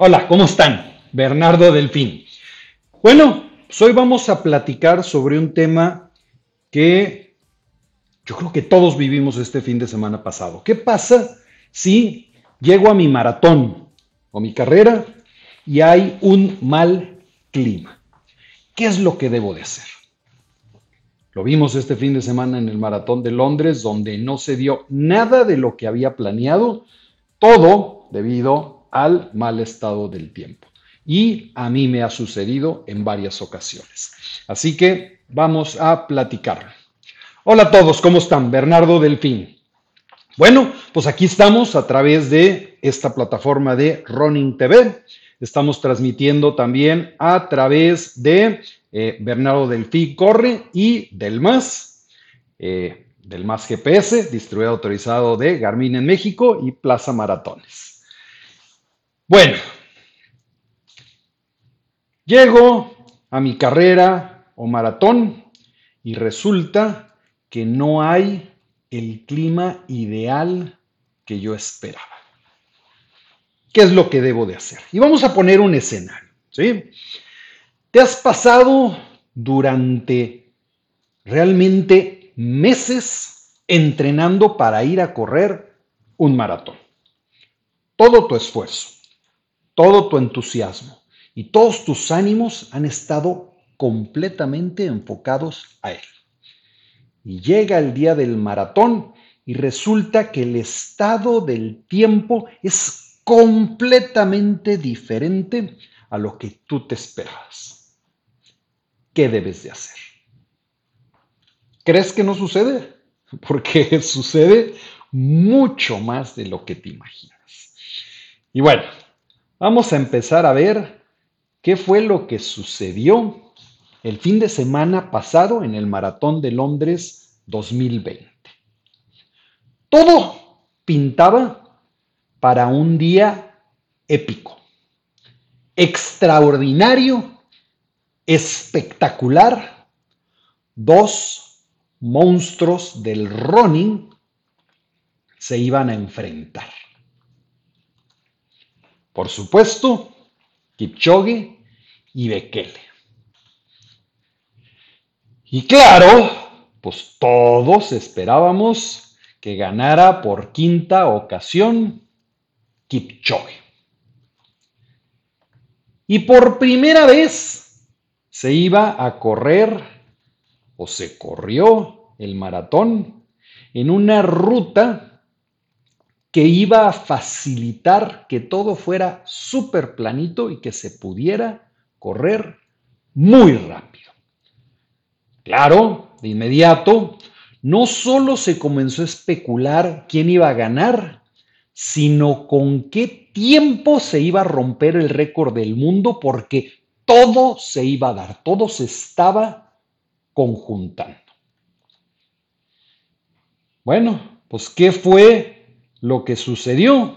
Hola, ¿cómo están? Bernardo Delfín. Bueno, pues hoy vamos a platicar sobre un tema que yo creo que todos vivimos este fin de semana pasado. ¿Qué pasa si llego a mi maratón o mi carrera y hay un mal clima? ¿Qué es lo que debo de hacer? Lo vimos este fin de semana en el maratón de Londres, donde no se dio nada de lo que había planeado, todo debido al mal estado del tiempo. Y a mí me ha sucedido en varias ocasiones. Así que vamos a platicar. Hola a todos, ¿cómo están? Bernardo Delfín. Bueno, pues aquí estamos a través de esta plataforma de Running TV. Estamos transmitiendo también a través de eh, Bernardo Delfín Corre y del MAS, eh, del MAS GPS, distribuidor autorizado de Garmin en México y Plaza Maratones. Bueno, llego a mi carrera o maratón y resulta que no hay el clima ideal que yo esperaba. ¿Qué es lo que debo de hacer? Y vamos a poner un escenario, ¿sí? Te has pasado durante realmente meses entrenando para ir a correr un maratón. Todo tu esfuerzo todo tu entusiasmo y todos tus ánimos han estado completamente enfocados a él. Y llega el día del maratón y resulta que el estado del tiempo es completamente diferente a lo que tú te esperabas. ¿Qué debes de hacer? ¿Crees que no sucede? Porque sucede mucho más de lo que te imaginas. Y bueno, Vamos a empezar a ver qué fue lo que sucedió el fin de semana pasado en el Maratón de Londres 2020. Todo pintaba para un día épico, extraordinario, espectacular. Dos monstruos del running se iban a enfrentar. Por supuesto, Kipchoge y Bekele. Y claro, pues todos esperábamos que ganara por quinta ocasión Kipchoge. Y por primera vez se iba a correr o se corrió el maratón en una ruta que iba a facilitar que todo fuera súper planito y que se pudiera correr muy rápido. Claro, de inmediato, no solo se comenzó a especular quién iba a ganar, sino con qué tiempo se iba a romper el récord del mundo, porque todo se iba a dar, todo se estaba conjuntando. Bueno, pues ¿qué fue lo que sucedió,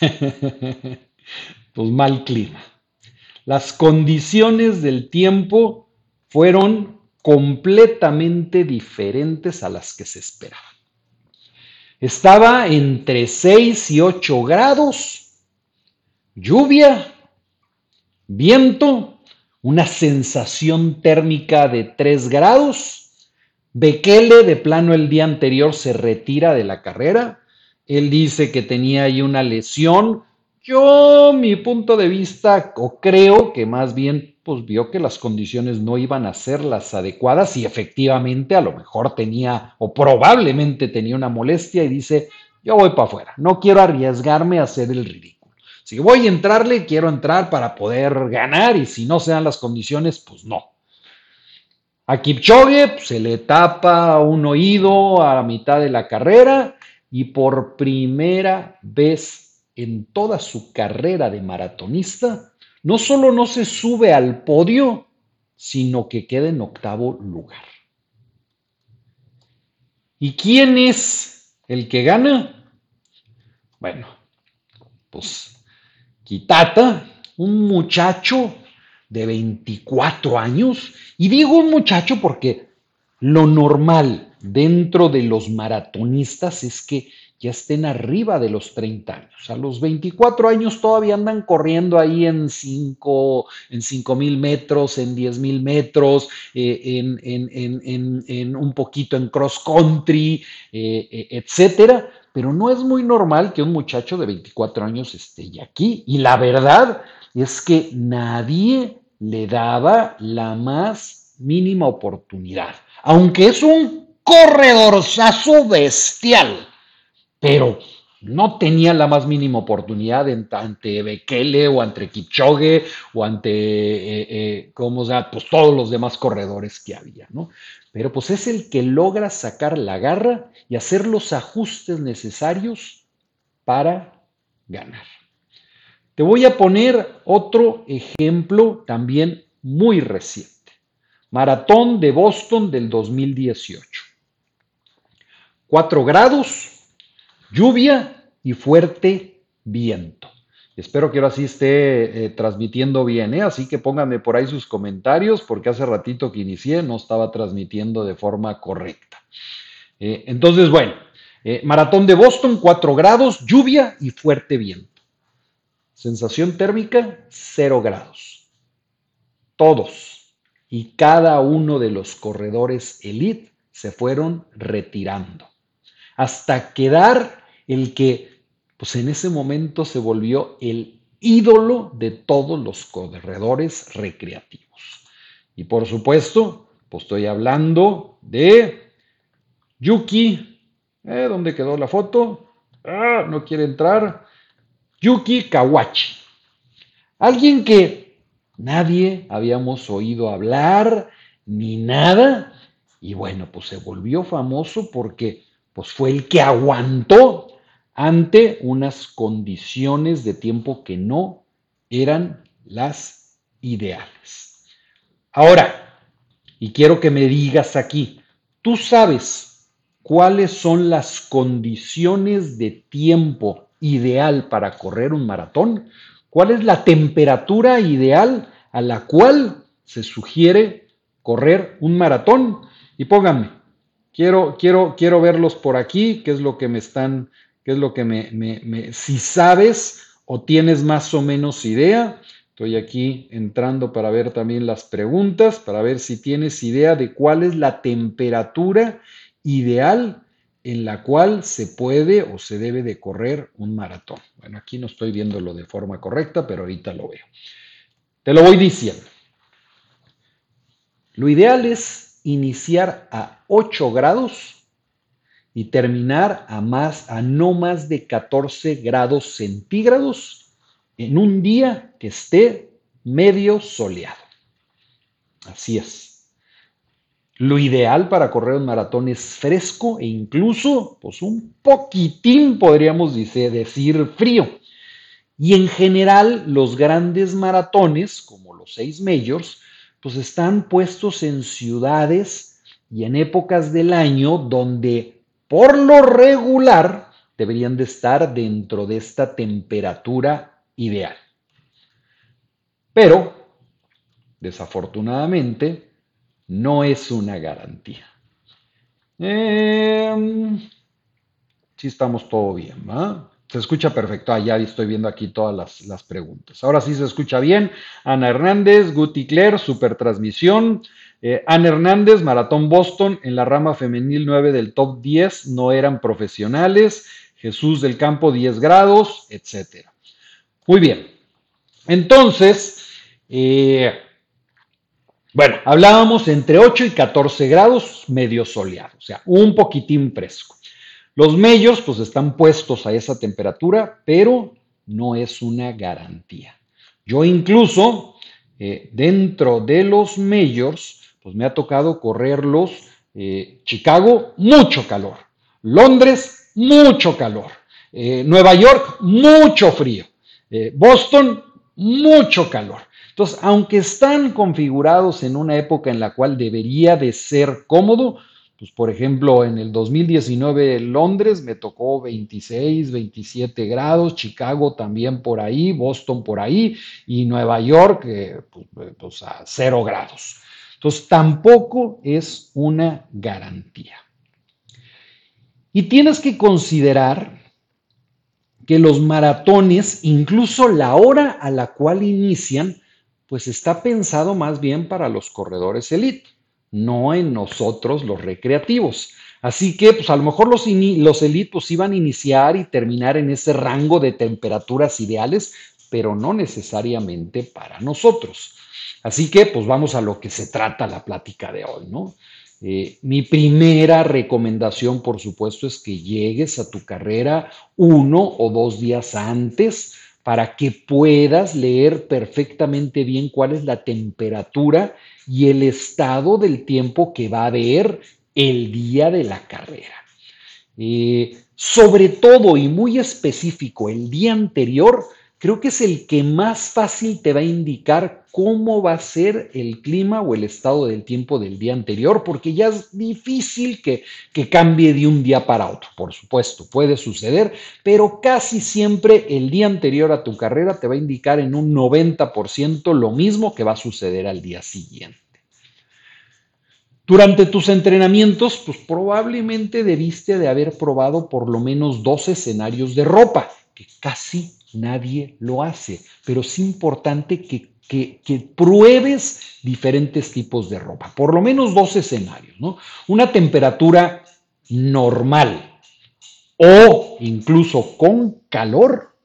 pues mal clima. Las condiciones del tiempo fueron completamente diferentes a las que se esperaban. Estaba entre 6 y 8 grados, lluvia, viento, una sensación térmica de 3 grados Bekele de plano el día anterior se retira de la carrera. Él dice que tenía ahí una lesión. Yo, mi punto de vista, o creo que más bien, pues vio que las condiciones no iban a ser las adecuadas y efectivamente a lo mejor tenía o probablemente tenía una molestia y dice, yo voy para afuera, no quiero arriesgarme a hacer el ridículo. Si voy a entrarle, quiero entrar para poder ganar y si no se dan las condiciones, pues no. A Kipchoge pues, se le tapa un oído a la mitad de la carrera y por primera vez en toda su carrera de maratonista, no solo no se sube al podio, sino que queda en octavo lugar. ¿Y quién es el que gana? Bueno, pues Kitata, un muchacho de 24 años. Y digo un muchacho porque lo normal dentro de los maratonistas es que ya estén arriba de los 30 años. A los 24 años todavía andan corriendo ahí en 5 en mil metros, en 10 mil metros, eh, en, un poquito en cross country, eh, eh, etcétera. Pero no es muy normal que un muchacho de 24 años esté ya aquí. Y la verdad es que nadie le daba la más mínima oportunidad. Aunque es un corredorzazo bestial pero no tenía la más mínima oportunidad ante Bekele o ante Kipchoge o ante, eh, eh, ¿cómo sea? Pues todos los demás corredores que había, ¿no? Pero pues es el que logra sacar la garra y hacer los ajustes necesarios para ganar. Te voy a poner otro ejemplo también muy reciente. Maratón de Boston del 2018. Cuatro grados, lluvia y fuerte viento. Espero que ahora sí esté eh, transmitiendo bien, ¿eh? así que pónganme por ahí sus comentarios porque hace ratito que inicié no estaba transmitiendo de forma correcta. Eh, entonces, bueno, maratón de Boston, 4 grados, lluvia y fuerte viento. Sensación térmica, 0 grados. Todos y cada uno de los corredores elite se fueron retirando hasta quedar el que pues en ese momento se volvió el ídolo de todos los corredores recreativos. Y por supuesto, pues estoy hablando de Yuki. ¿Eh? ¿Dónde quedó la foto? Ah, no quiere entrar. Yuki Kawachi. Alguien que nadie habíamos oído hablar ni nada. Y bueno, pues se volvió famoso porque pues fue el que aguantó ante unas condiciones de tiempo que no eran las ideales. Ahora, y quiero que me digas aquí, ¿tú sabes cuáles son las condiciones de tiempo ideal para correr un maratón? ¿Cuál es la temperatura ideal a la cual se sugiere correr un maratón? Y pónganme, quiero, quiero, quiero verlos por aquí, qué es lo que me están qué es lo que me, si sabes o tienes más o menos idea. Estoy aquí entrando para ver también las preguntas, para ver si tienes idea de cuál es la temperatura ideal en la cual se puede o se debe de correr un maratón. Bueno, aquí no estoy viéndolo de forma correcta, pero ahorita lo veo. Te lo voy diciendo. Lo ideal es iniciar a 8 grados y terminar a, más, a no más de 14 grados centígrados en un día que esté medio soleado. Así es. Lo ideal para correr un maratón es fresco e incluso pues un poquitín podríamos decir frío. Y en general los grandes maratones, como los seis majors, pues están puestos en ciudades y en épocas del año donde por lo regular deberían de estar dentro de esta temperatura ideal. Pero, desafortunadamente, no es una garantía. Eh, sí estamos todo bien, ¿va? Se escucha perfecto. Ah, ya estoy viendo aquí todas las, las, preguntas. Ahora sí se escucha bien. Ana Hernández, Guti Claire, super transmisión. Eh, Ana Hernández, Maratón Boston, en la rama femenil 9 del top 10 no eran profesionales. Jesús del Campo 10 grados, etc. Muy bien. Entonces, eh, bueno, hablábamos entre 8 y 14 grados medio soleado, o sea, un poquitín fresco. Los mellos pues están puestos a esa temperatura, pero no es una garantía. Yo incluso eh, dentro de los majors pues me ha tocado correrlos. Eh, Chicago, mucho calor. Londres, mucho calor. Eh, Nueva York, mucho frío. Eh, Boston, mucho calor. Entonces, aunque están configurados en una época en la cual debería de ser cómodo, pues por ejemplo, en el 2019 Londres me tocó 26, 27 grados, Chicago también por ahí, Boston por ahí y Nueva York pues, pues a 0 grados. Entonces, tampoco es una garantía. Y tienes que considerar que los maratones, incluso la hora a la cual inician, pues está pensado más bien para los corredores elite, no en nosotros los recreativos. Así que, pues a lo mejor los, los elite pues, iban a iniciar y terminar en ese rango de temperaturas ideales, pero no necesariamente para nosotros. Así que, pues vamos a lo que se trata la plática de hoy, ¿no? Eh, mi primera recomendación, por supuesto, es que llegues a tu carrera uno o dos días antes para que puedas leer perfectamente bien cuál es la temperatura y el estado del tiempo que va a haber el día de la carrera. Eh, sobre todo y muy específico, el día anterior, creo que es el que más fácil te va a indicar cómo va a ser el clima o el estado del tiempo del día anterior, porque ya es difícil que, que, cambie de un día para otro. Por supuesto, puede suceder, pero casi siempre el día anterior a tu carrera te va a indicar en un 90% lo mismo que va a suceder al día siguiente. Durante tus entrenamientos, pues probablemente debiste de haber probado por lo menos dos escenarios de ropa, que casi Nadie lo hace, pero es importante que, pruebes diferentes tipos de ropa, por lo menos dos escenarios, ¿no? Una temperatura normal o incluso con calor,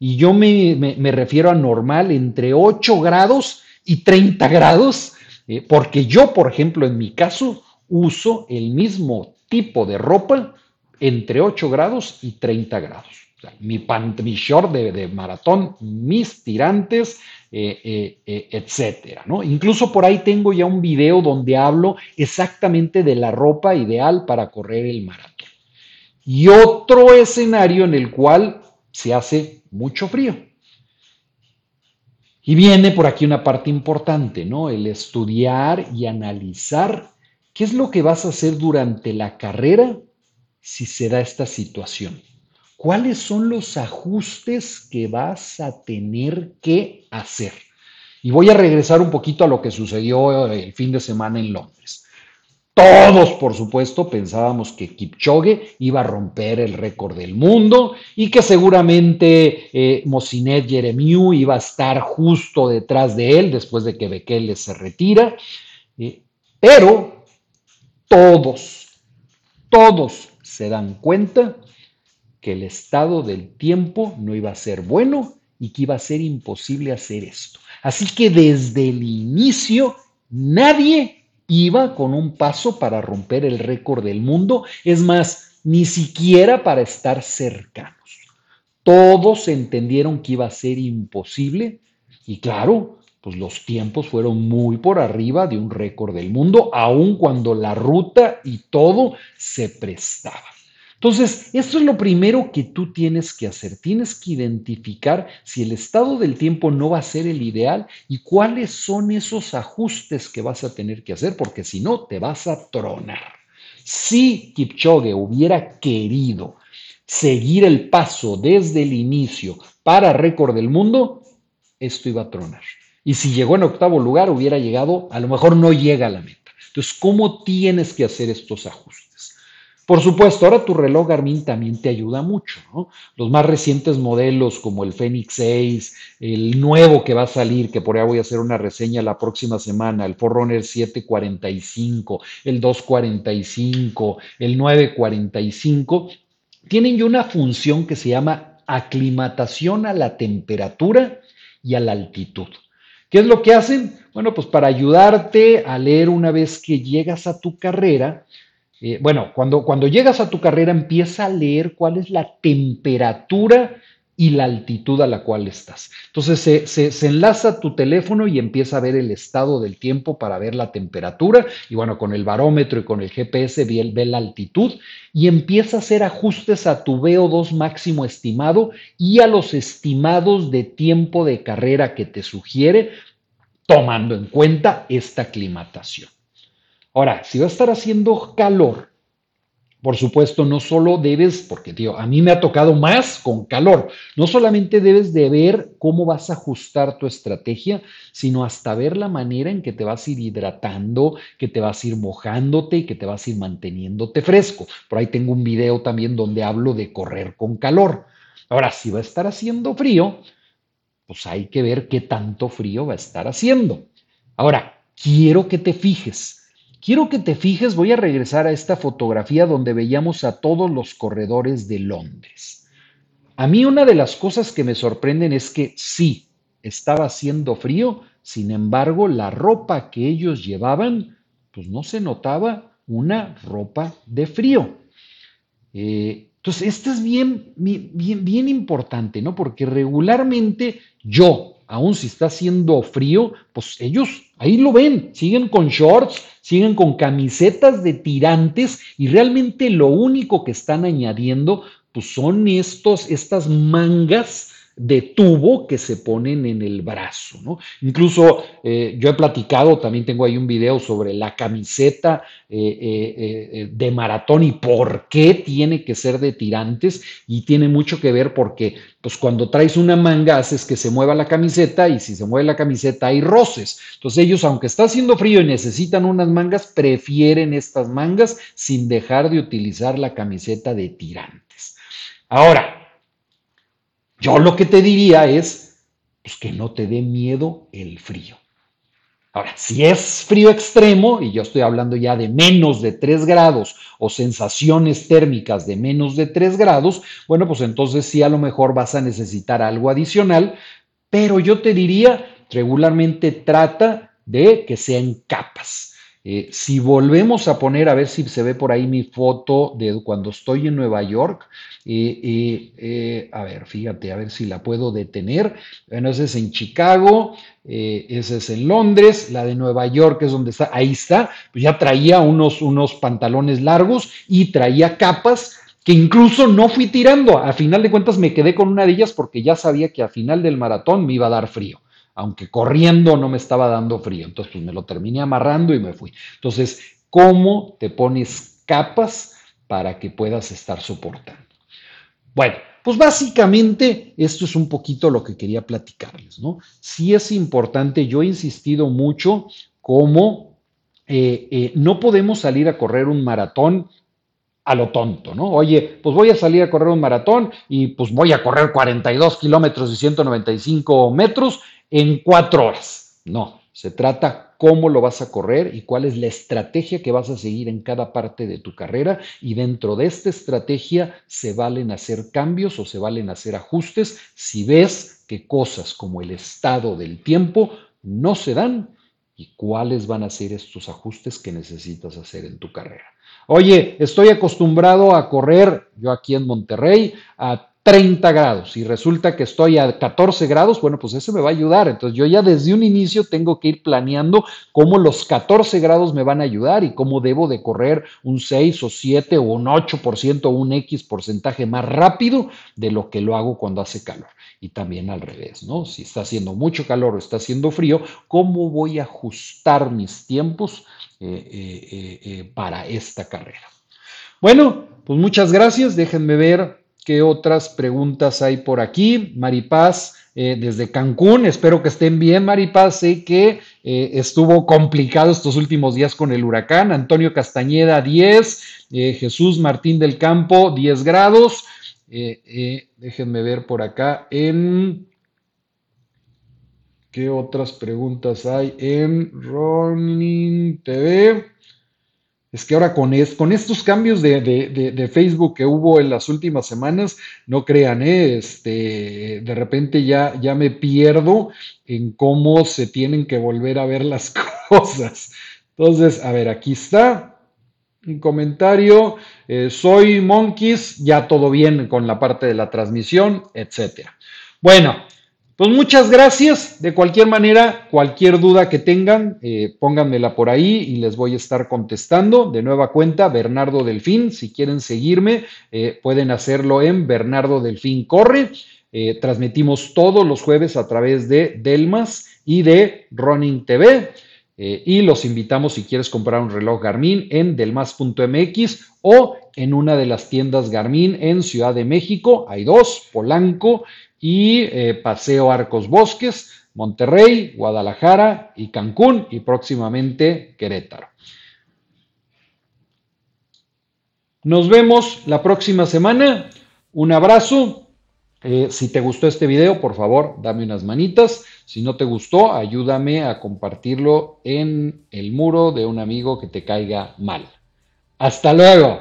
y yo me, refiero a normal entre 8 grados y 30 grados, eh, porque yo, por ejemplo, en mi caso, uso el mismo tipo de ropa entre 8 grados y 30 grados mi, pant short de, maratón, mis tirantes, eh, eh, eh, etcétera, ¿no? Incluso por ahí tengo ya un video donde hablo exactamente de la ropa ideal para correr el maratón. Y otro escenario en el cual se hace mucho frío. Y viene por aquí una parte importante, ¿no? El estudiar y analizar qué es lo que vas a hacer durante la carrera si se da esta situación. ¿Cuáles son los ajustes que vas a tener que hacer? Y voy a regresar un poquito a lo que sucedió el fin de semana en Londres. Todos, por supuesto, pensábamos que Kipchoge iba a romper el récord del mundo y que seguramente eh, Mosinet Jeremiu iba a estar justo detrás de él después de que Bekele se retira. Eh, pero todos, todos se dan cuenta que el estado del tiempo no iba a ser bueno y que iba a ser imposible hacer esto. Así que desde el inicio nadie iba con un paso para romper el récord del mundo, es más, ni siquiera para estar cercanos. Todos entendieron que iba a ser imposible y claro, pues los tiempos fueron muy por arriba de un récord del mundo, aun cuando la ruta y todo se prestaba. Entonces, esto es lo primero que tú tienes que hacer. Tienes que identificar si el estado del tiempo no va a ser el ideal y cuáles son esos ajustes que vas a tener que hacer, porque si no, te vas a tronar. Si Kipchoge hubiera querido seguir el paso desde el inicio para récord del mundo, esto iba a tronar. Y si llegó en octavo lugar, hubiera llegado, a lo mejor no llega a la meta. Entonces, ¿cómo tienes que hacer estos ajustes? Por supuesto, ahora tu reloj Garmin también te ayuda mucho. ¿no? Los más recientes modelos como el Fenix 6, el nuevo que va a salir, que por ahí voy a hacer una reseña la próxima semana, el Forerunner 745, el 245, el 945, tienen ya una función que se llama aclimatación a la temperatura y a la altitud. ¿Qué es lo que hacen? Bueno, pues para ayudarte a leer una vez que llegas a tu carrera, eh, bueno, cuando, cuando llegas a tu carrera empieza a leer cuál es la temperatura y la altitud a la cual estás. Entonces se, se, enlaza tu teléfono y empieza a ver el estado del tiempo para ver la temperatura y bueno, con el barómetro y con el GPS ve, ve la altitud y empieza a hacer ajustes a tu VO2 máximo estimado y a los estimados de tiempo de carrera que te sugiere tomando en cuenta esta aclimatación. Ahora, si va a estar haciendo calor, por supuesto, no solo debes, porque tío, a mí me ha tocado más con calor, no solamente debes de ver cómo vas a ajustar tu estrategia, sino hasta ver la manera en que te vas a ir hidratando, que te vas a ir mojándote y que te vas a ir manteniéndote fresco. Por ahí tengo un video también donde hablo de correr con calor. Ahora, si va a estar haciendo frío, pues hay que ver qué tanto frío va a estar haciendo. Ahora, quiero que te fijes. Quiero que te fijes, voy a regresar a esta fotografía donde veíamos a todos los corredores de Londres. A mí una de las cosas que me sorprenden es que sí, estaba haciendo frío, sin embargo, la ropa que ellos llevaban, pues no se notaba una ropa de frío. Eh, entonces, esto es bien, bien, bien importante, ¿no? Porque regularmente yo, aun si está haciendo frío, pues ellos ahí lo ven, siguen con shorts, siguen con camisetas de tirantes y realmente lo único que están añadiendo, pues son estos, estas mangas de tubo que se ponen en el brazo. ¿no? Incluso eh, yo he platicado, también tengo ahí un video sobre la camiseta eh, eh, de maratón y por qué tiene que ser de tirantes y tiene mucho que ver porque pues cuando traes una manga haces que se mueva la camiseta y si se mueve la camiseta hay roces. Entonces ellos, aunque está haciendo frío y necesitan unas mangas, prefieren estas mangas sin dejar de utilizar la camiseta de tirantes. Ahora, yo lo que te diría es pues, que no te dé miedo el frío. Ahora, si es frío extremo, y yo estoy hablando ya de menos de 3 grados o sensaciones térmicas de menos de 3 grados, bueno, pues entonces sí a lo mejor vas a necesitar algo adicional, pero yo te diría, regularmente trata de que sean capas. Eh, si volvemos a poner, a ver si se ve por ahí mi foto de cuando estoy en Nueva York, eh, a ver, fíjate, a ver si la puedo detener. Bueno, ese es en Chicago, eh, ese es en Londres, la de Nueva York es donde está, ahí está, pues ya traía unos, unos pantalones largos y traía capas que incluso no fui tirando. A final de cuentas me quedé con una de ellas porque ya sabía que a final del maratón me iba a dar frío aunque corriendo no me estaba dando frío. Entonces, pues me lo terminé amarrando y me fui. Entonces, ¿cómo te pones capas para que puedas estar soportando? Bueno, pues básicamente esto es un poquito lo que quería platicarles, ¿no? Sí es importante, yo he insistido mucho cómo eh, eh, no podemos salir a correr un maratón a lo tonto, ¿no? Oye, pues voy a salir a correr un maratón y pues voy a correr 42 kilómetros y 195 metros en cuatro horas. No, se trata cómo lo vas a correr y cuál es la estrategia que vas a seguir en cada parte de tu carrera y dentro de esta estrategia se valen hacer cambios o se valen hacer ajustes si ves que cosas como el estado del tiempo no se dan y cuáles van a ser estos ajustes que necesitas hacer en tu carrera. Oye, estoy acostumbrado a correr, yo aquí en Monterrey, a 30 grados y resulta que estoy a 14 grados, bueno, pues eso me va a ayudar. Entonces yo ya desde un inicio tengo que ir planeando cómo los 14 grados me van a ayudar y cómo debo de correr un 6 o 7 o un 8% o un X porcentaje más rápido de lo que lo hago cuando hace calor. Y también al revés, ¿no? Si está haciendo mucho calor o está haciendo frío, ¿cómo voy a ajustar mis tiempos eh, eh, eh, para esta carrera? Bueno, pues muchas gracias. Déjenme ver ¿Qué otras preguntas hay por aquí? Maripaz, eh, desde Cancún, espero que estén bien, Maripaz. Sé que eh, estuvo complicado estos últimos días con el huracán. Antonio Castañeda, 10. Eh, Jesús Martín del Campo, 10 grados. déjenme ver por acá en... ¿Qué otras preguntas hay en Ronin TV? Es que ahora con, con estos cambios de, Facebook que hubo en las últimas semanas, no crean, ¿eh? este, de repente ya, ya me pierdo en cómo se tienen que volver a ver las cosas. Entonces, a ver, aquí está un comentario. Eh, soy Monkeys, ya todo bien con la parte de la transmisión, etcétera. Bueno, pues muchas gracias. De cualquier manera, cualquier duda que tengan, eh, pónganmela por ahí y les voy a estar contestando. De nueva cuenta, Bernardo Delfín. Si quieren seguirme, eh, pueden hacerlo en Bernardo Delfín Corre. Eh, transmitimos todos los jueves a través de Delmas y de Running TV. y los invitamos si quieres comprar un reloj Garmin en delmas.mx o en una de las tiendas Garmin en Ciudad de México. Hay dos, Polanco y eh, Paseo Arcos Bosques, Monterrey, Guadalajara y Cancún y próximamente Querétaro. Nos vemos la próxima semana. Un abrazo Eh, si te gustó este video, por favor, dame unas manitas. Si no te gustó, ayúdame a compartirlo en el muro de un amigo que te caiga mal. Hasta luego.